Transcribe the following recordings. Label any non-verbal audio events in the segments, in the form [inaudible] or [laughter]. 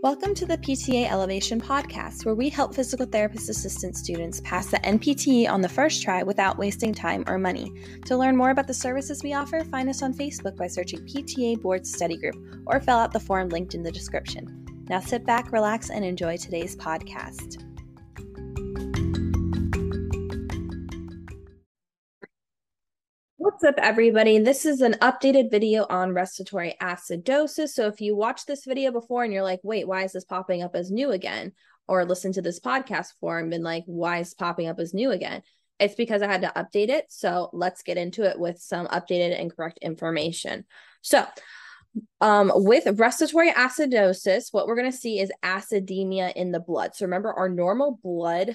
Welcome to the PTA Elevation Podcast, where we help physical therapist assistant students pass the NPTE on the first try without wasting time or money. To learn more about the services we offer, find us on Facebook by searching PTA Board Study Group or fill out the form linked in the description. Now sit back, relax, and enjoy today's podcast. What's up, everybody? This is an updated video on respiratory acidosis. So, if you watched this video before and you're like, wait, why is this popping up as new again? Or listen to this podcast before and been like, why is popping up as new again? It's because I had to update it. So, let's get into it with some updated and correct information. So, um, with respiratory acidosis, what we're going to see is acidemia in the blood. So, remember, our normal blood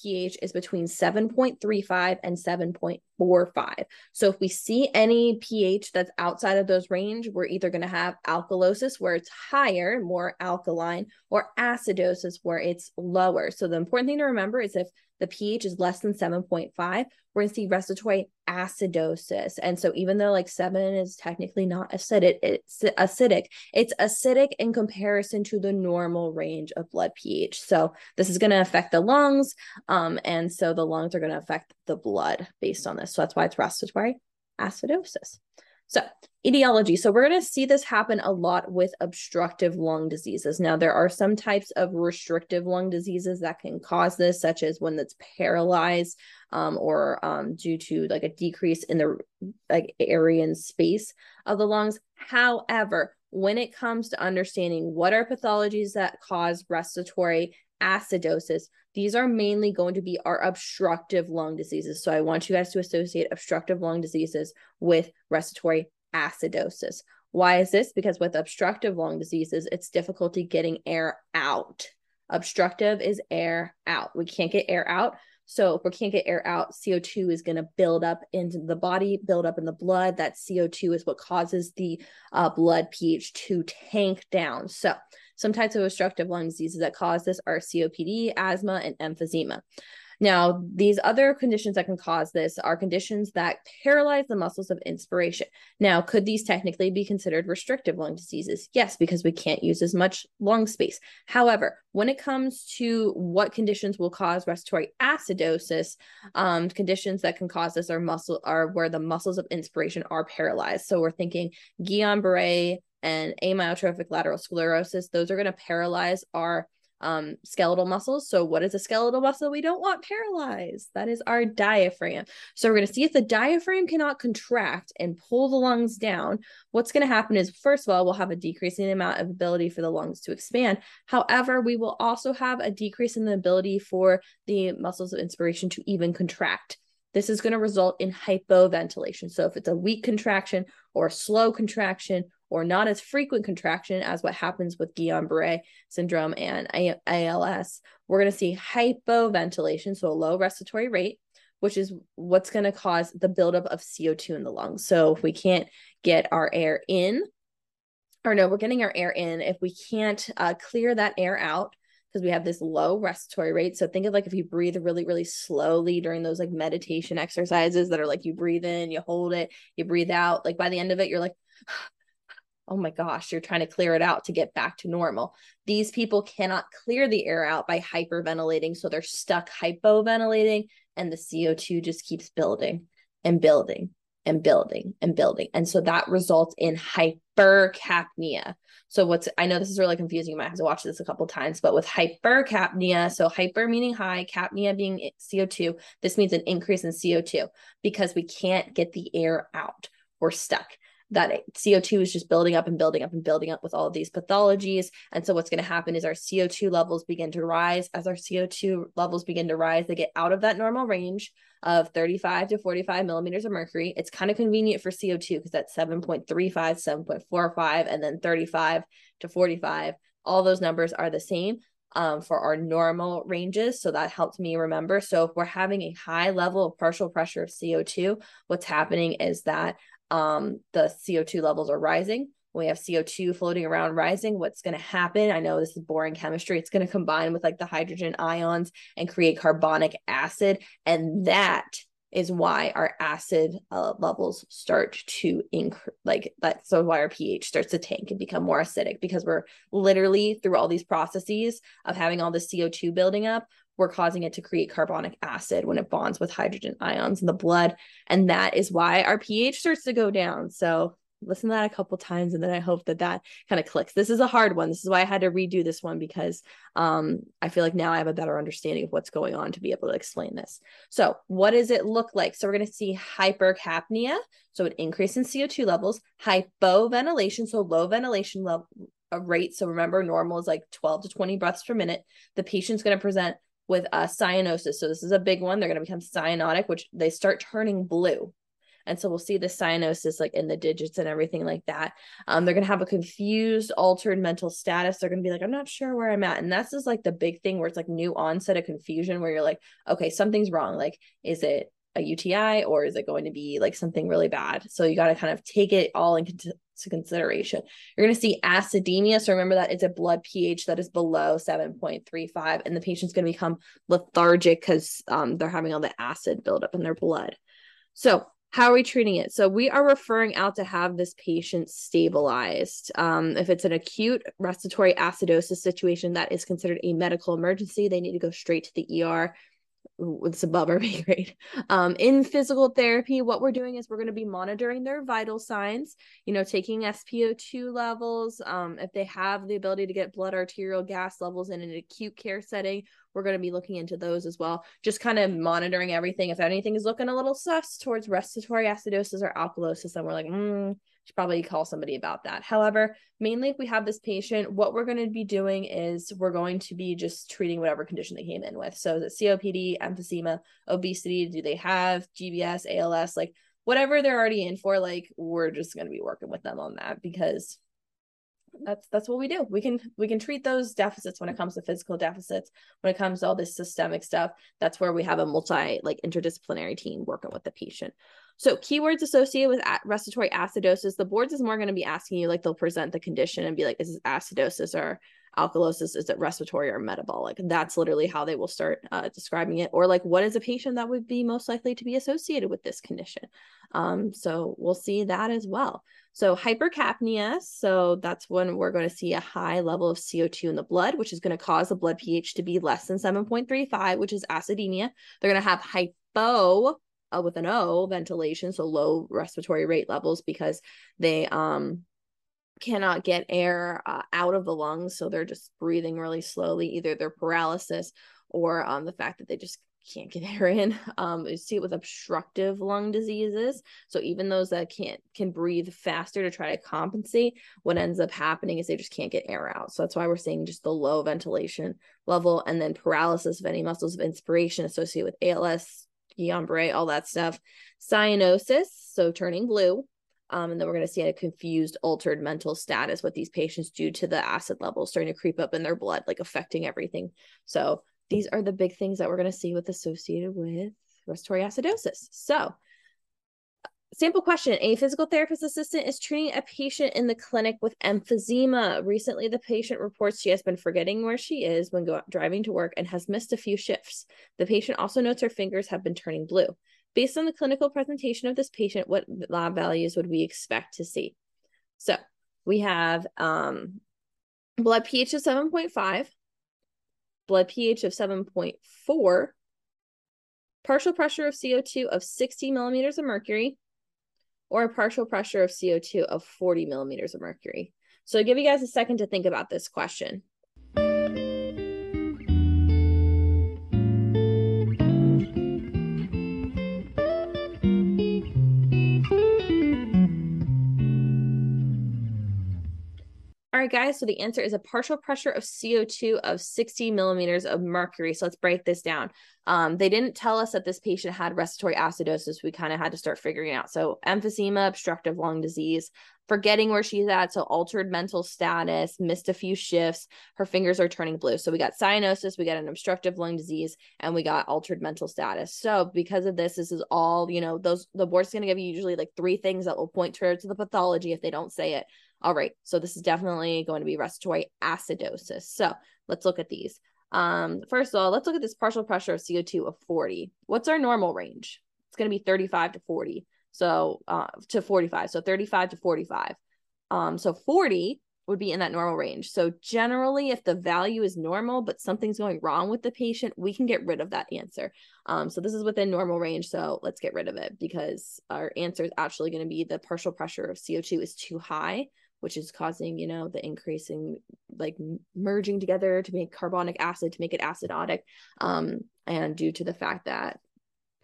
pH is between 7.35 and 7.45. So if we see any pH that's outside of those range, we're either going to have alkalosis where it's higher, more alkaline, or acidosis where it's lower. So the important thing to remember is if the pH is less than 7.5, we're going to see respiratory acidosis. And so even though like 7 is technically not acidic, it's acidic, it's acidic in comparison to the normal range of blood pH. So this is going to affect the lungs um and so the lungs are going to affect the blood based on this. So that's why it's respiratory acidosis. So, etiology. So, we're going to see this happen a lot with obstructive lung diseases. Now, there are some types of restrictive lung diseases that can cause this, such as one that's paralyzed um, or um, due to like a decrease in the like area and space of the lungs. However, when it comes to understanding what are pathologies that cause respiratory acidosis, these are mainly going to be our obstructive lung diseases. So I want you guys to associate obstructive lung diseases with respiratory acidosis. Why is this? Because with obstructive lung diseases, it's difficulty getting air out. Obstructive is air out. We can't get air out. So if we can't get air out, CO2 is going to build up into the body, build up in the blood. That CO2 is what causes the uh, blood pH to tank down. So some types of obstructive lung diseases that cause this are COPD, asthma, and emphysema. Now, these other conditions that can cause this are conditions that paralyze the muscles of inspiration. Now, could these technically be considered restrictive lung diseases? Yes, because we can't use as much lung space. However, when it comes to what conditions will cause respiratory acidosis, um, conditions that can cause this are muscle are where the muscles of inspiration are paralyzed. So we're thinking Guillain-Barré, and amyotrophic lateral sclerosis, those are going to paralyze our um, skeletal muscles. So, what is a skeletal muscle we don't want paralyzed? That is our diaphragm. So, we're going to see if the diaphragm cannot contract and pull the lungs down. What's going to happen is, first of all, we'll have a decrease in the amount of ability for the lungs to expand. However, we will also have a decrease in the ability for the muscles of inspiration to even contract. This is going to result in hypoventilation. So, if it's a weak contraction or a slow contraction or not as frequent contraction as what happens with Guillain-Barré syndrome and ALS, we're going to see hypoventilation, so a low respiratory rate, which is what's going to cause the buildup of CO2 in the lungs. So if we can't get our air in, or no, we're getting our air in, if we can't uh, clear that air out, because we have this low respiratory rate. So think of like if you breathe really, really slowly during those like meditation exercises that are like you breathe in, you hold it, you breathe out. Like by the end of it, you're like, oh my gosh, you're trying to clear it out to get back to normal. These people cannot clear the air out by hyperventilating. So they're stuck hypoventilating, and the CO2 just keeps building and building and building and building. And so that results in hypercapnia. So what's I know this is really confusing. You might have to watch this a couple times, but with hypercapnia, so hyper meaning high, capnia being CO2, this means an increase in CO2 because we can't get the air out. We're stuck that CO2 is just building up and building up and building up with all of these pathologies. And so what's going to happen is our CO2 levels begin to rise. As our CO2 levels begin to rise, they get out of that normal range of 35 to 45 millimeters of mercury. It's kind of convenient for CO2 because that's 7.35, 7.45, and then 35 to 45. All those numbers are the same um, for our normal ranges. So that helps me remember. So if we're having a high level of partial pressure of CO2, what's happening is that um, the CO2 levels are rising. we have CO2 floating around rising, what's going to happen? I know this is boring chemistry. It's going to combine with like the hydrogen ions and create carbonic acid. And that is why our acid uh, levels start to increase like that's so why our ph starts to tank and become more acidic because we're literally through all these processes of having all the co2 building up we're causing it to create carbonic acid when it bonds with hydrogen ions in the blood. And that is why our ph starts to go down. So listen to that a couple times and then i hope that that kind of clicks. This is a hard one. This is why i had to redo this one because um, i feel like now i have a better understanding of what's going on to be able to explain this. So what does it look like? So we're going to see hypercapnia. So an increase in co2 levels hypoventilation. So low ventilation level uh, rate. So remember normal is like 12 to 20 breaths per minute. The patient's going to present with a cyanosis so this is a big one they're going to become cyanotic which they start turning blue and so we'll see the cyanosis like in the digits and everything like that. Um, they're going to have a confused, altered mental status. They're going to be like, I'm not sure where I'm at. And that's just like the big thing where it's like new onset of confusion where you're like, okay, something's wrong. Like, is it a UTI or is it going to be like something really bad? So you got to kind of take it all consideration. You're going to see acidemia. So remember that it's a blood pH that is below 7.35, and the patient's going to become lethargic because um, they're having all the acid buildup in their blood. So how are we treating it? So we are referring out to have this patient stabilized. Um, if it's an acute respiratory acidosis situation that is considered a medical emergency, they need to go straight to the ER it's above our [laughs] pay grade. Um, in physical therapy, what we're doing is we're going to be monitoring their vital signs, you know, taking SpO2 levels. Um, if they have the ability to get blood arterial gas levels in an acute care setting, we're going to be looking into those as well. Just kind of monitoring everything. If anything is looking a little sus towards respiratory acidosis or alkalosis, then we're like, mm, should probably call somebody about that. However, mainly if we have this patient, what we're going to be doing is we're going to be just treating whatever condition they came in with. So the COPD, emphysema, obesity, do they have GBS, ALS, like whatever they're already in for, like we're just going to be working with them on that because that's that's what we do. We can we can treat those deficits when it comes to physical deficits when it comes to all this systemic stuff that's where we have a multi like interdisciplinary team working with the patient. So keywords associated with respiratory acidosis the boards is more going to be asking you like they'll present the condition and be like is this acidosis or alkalosis is it respiratory or metabolic? That's literally how they will start uh, describing it. Or like what is a patient that would be most likely to be associated with this condition? Um, so we'll see that as well. So hypercapnia so that's when we're going to see a high level of co2 in the blood which is going to cause the blood ph to be less than 7.35 which is acidemia. They're going to have hypo uh, with an o ventilation so low respiratory rate levels because they um cannot get air uh, out of the lungs so they're just breathing really slowly either their paralysis or um, the fact that they just can't get [laughs] air in. Um you see it with obstructive lung diseases so even those that can't can breathe faster to try to compensate what ends up happening is they just can't get air out. So that's why we're seeing just the low ventilation level and then paralysis of any muscles of inspiration associated with als guillain-barre all that stuff. Cyanosis so turning blue um, and then we're going to see a confused, altered mental status with these patients due to the acid levels starting to creep up in their blood, like affecting everything. So these are the big things that we're going to see with associated with respiratory acidosis. So sample question a physical therapist assistant is treating a patient in the clinic with emphysema recently the patient reports she has been forgetting where she is when go- driving to work and has missed a few shifts the patient also notes her fingers have been turning blue Based on the clinical presentation of this patient, what lab values would we expect to see? So we have um, blood pH of 7.5, blood pH of 7.4, partial pressure of CO2 of 60 millimeters of mercury, or a partial pressure of CO2 of 40 millimeters of mercury. So I'll give you guys a second to think about this question. All right, guys. So the answer is a partial pressure of CO2 of 60 millimeters of mercury. So let's break this down. Um, they didn't tell us that this patient had respiratory acidosis. We kind of had to start figuring out. So emphysema, obstructive lung disease, forgetting where she's at. So altered mental status, missed a few shifts. Her fingers are turning blue. So we got cyanosis, we got an obstructive lung disease, and we got altered mental status. So because of this, this is all, you know, those the board's going to give you usually like three things that will point towards the pathology if they don't say it. All right, so this is definitely going to be respiratory acidosis. So let's look at these. Um, first of all, let's look at this partial pressure of CO2 of 40. What's our normal range? it's going to be 35 to 40. So uh, to 45. So 35 to 45. Um, so 40 would be in that normal range. So generally, if the value is normal, but something's going wrong with the patient, we can get rid of that answer. Um, so this is within normal range. So let's get rid of it because our answer is actually going to be the partial pressure of CO2 is too high, which is causing, you know, the increasing like merging together to make carbonic acid to make it acidotic. Um, and due to the fact that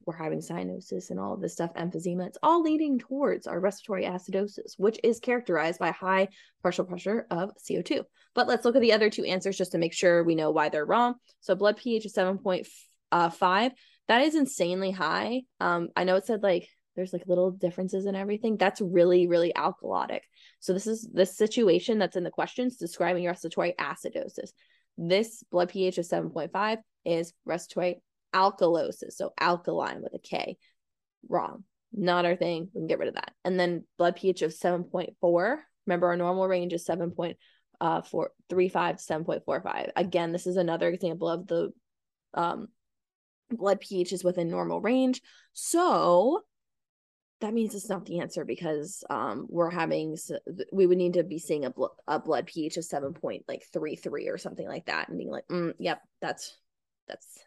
we're having cyanosis and all of this stuff, emphysema, it's all leading towards our respiratory acidosis, which is characterized by high partial pressure of CO2. But let's look at the other two answers just to make sure we know why they're wrong. So blood pH is 7.5. Uh, that is insanely high. Um, I know it said like there's like little differences in everything. That's really, really alkalotic. So this is the situation that's in the questions describing respiratory acidosis. This blood pH of 7.5 is respiratory alkalosis. So alkaline with a K. Wrong. Not our thing. We can get rid of that. And then blood pH of 7.4. Remember, our normal range is 7.35 uh, to 7.45. Again, this is another example of the um, blood pH is within normal range. So that means it's not the answer because um we're having we would need to be seeing a, bl- a blood pH of 7 point like 33 or something like that and being like mm, yep that's that's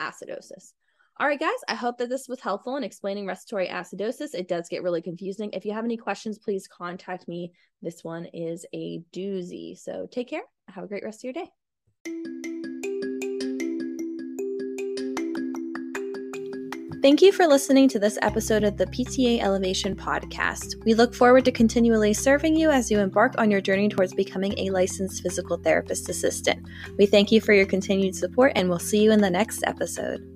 acidosis. All right, guys, I hope that this was helpful in explaining respiratory acidosis. It does get really confusing. If you have any questions, please contact me. This one is a doozy. So take care. Have a great rest of your day. Thank you for listening to this episode of the PTA Elevation Podcast. We look forward to continually serving you as you embark on your journey towards becoming a licensed physical therapist assistant. We thank you for your continued support and we'll see you in the next episode.